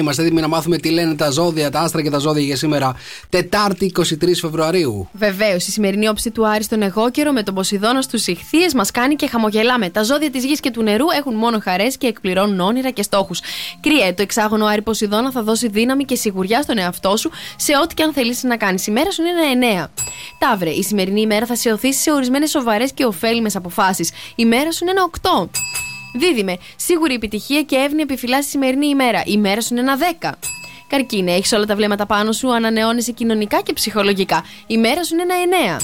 Είμαστε έτοιμοι να μάθουμε τι λένε τα ζώδια, τα άστρα και τα ζώδια για σήμερα, Τετάρτη 23 Φεβρουαρίου. Βεβαίως, η σημερινή όψη του Άρη στον εγώ καιρο με τον Ποσειδώνα στους ηχθείες μας κάνει και χαμογελάμε. Τα ζώδια της γης και του νερού έχουν μόνο χαρές και εκπληρώνουν όνειρα και στόχους. Κρυέ, το εξάγωνο Άρη Ποσειδώνα θα δώσει δύναμη και σιγουριά στον εαυτό σου σε ό,τι και αν θελήσεις να κάνεις. Η μέρα σου είναι ένα 9. Ταύρε, η σημερινή ημέρα θα σε οθήσει σε ορισμένες σοβαρές και ωφέλιμες αποφάσεις. Η μέρα σου είναι ένα 8. Δίδυμε, σίγουρη επιτυχία και εύνοια επιφυλάσσει σημερινή ημέρα. Η μέρα σου είναι ένα 10. Καρκίνε, έχεις όλα τα βλέμματα πάνω σου, ανανεώνεσαι κοινωνικά και ψυχολογικά. Η μέρα σου είναι ένα 9.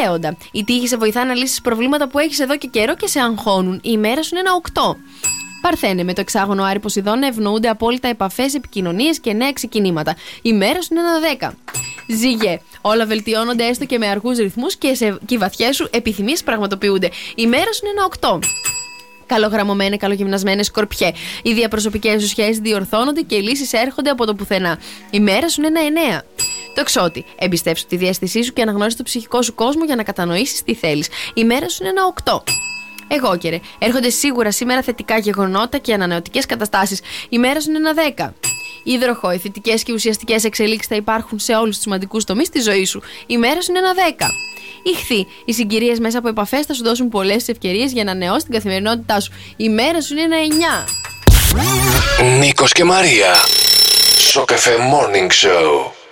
Λέοντα, η τύχη σε βοηθά να λύσεις προβλήματα που έχεις εδώ και καιρό και σε αγχώνουν. Η μέρα σου είναι ένα 8. Παρθένε, με το εξάγωνο Άρη Ποσειδώνα ευνοούνται απόλυτα επαφές, επικοινωνίες και νέα ξεκινήματα. Η μέρα σου είναι ένα 10. Ζυγέ. Όλα βελτιώνονται έστω και με αργούς ρυθμούς και, σε, και οι βαθιές σου επιθυμίες πραγματοποιούνται. Η μέρα σου είναι ένα 8 καλογραμμωμένε, καλογυμνασμένε σκορπιέ. Οι διαπροσωπικές σου σχέσεις διορθώνονται και οι λύσεις έρχονται από το πουθενά. Η μέρα σου είναι ένα εννέα. Το εξώτη. Εμπιστεύσου τη διάστησή σου και αναγνώρισε το ψυχικό σου κόσμο για να κατανοήσεις τι θέλεις. Η μέρα σου είναι ένα οκτώ. Εγώ καιρε. Έρχονται σίγουρα σήμερα θετικά γεγονότα και ανανεωτικές καταστάσεις. Η μέρα σου είναι ένα δέκα. Υδροχό, οι θετικές και ουσιαστικές εξελίξεις θα υπάρχουν σε όλους τους σημαντικούς τομείς της ζωής σου. Η μέρα σου είναι ένα δέκα. Ηχθεί. Οι συγκυρίες μέσα από επαφές θα σου δώσουν πολλές ευκαιρίες για να νεώσεις την καθημερινότητά σου. Η μέρα σου είναι ένα 9. Νίκος και Μαρία. Σοκεφέ Morning Show.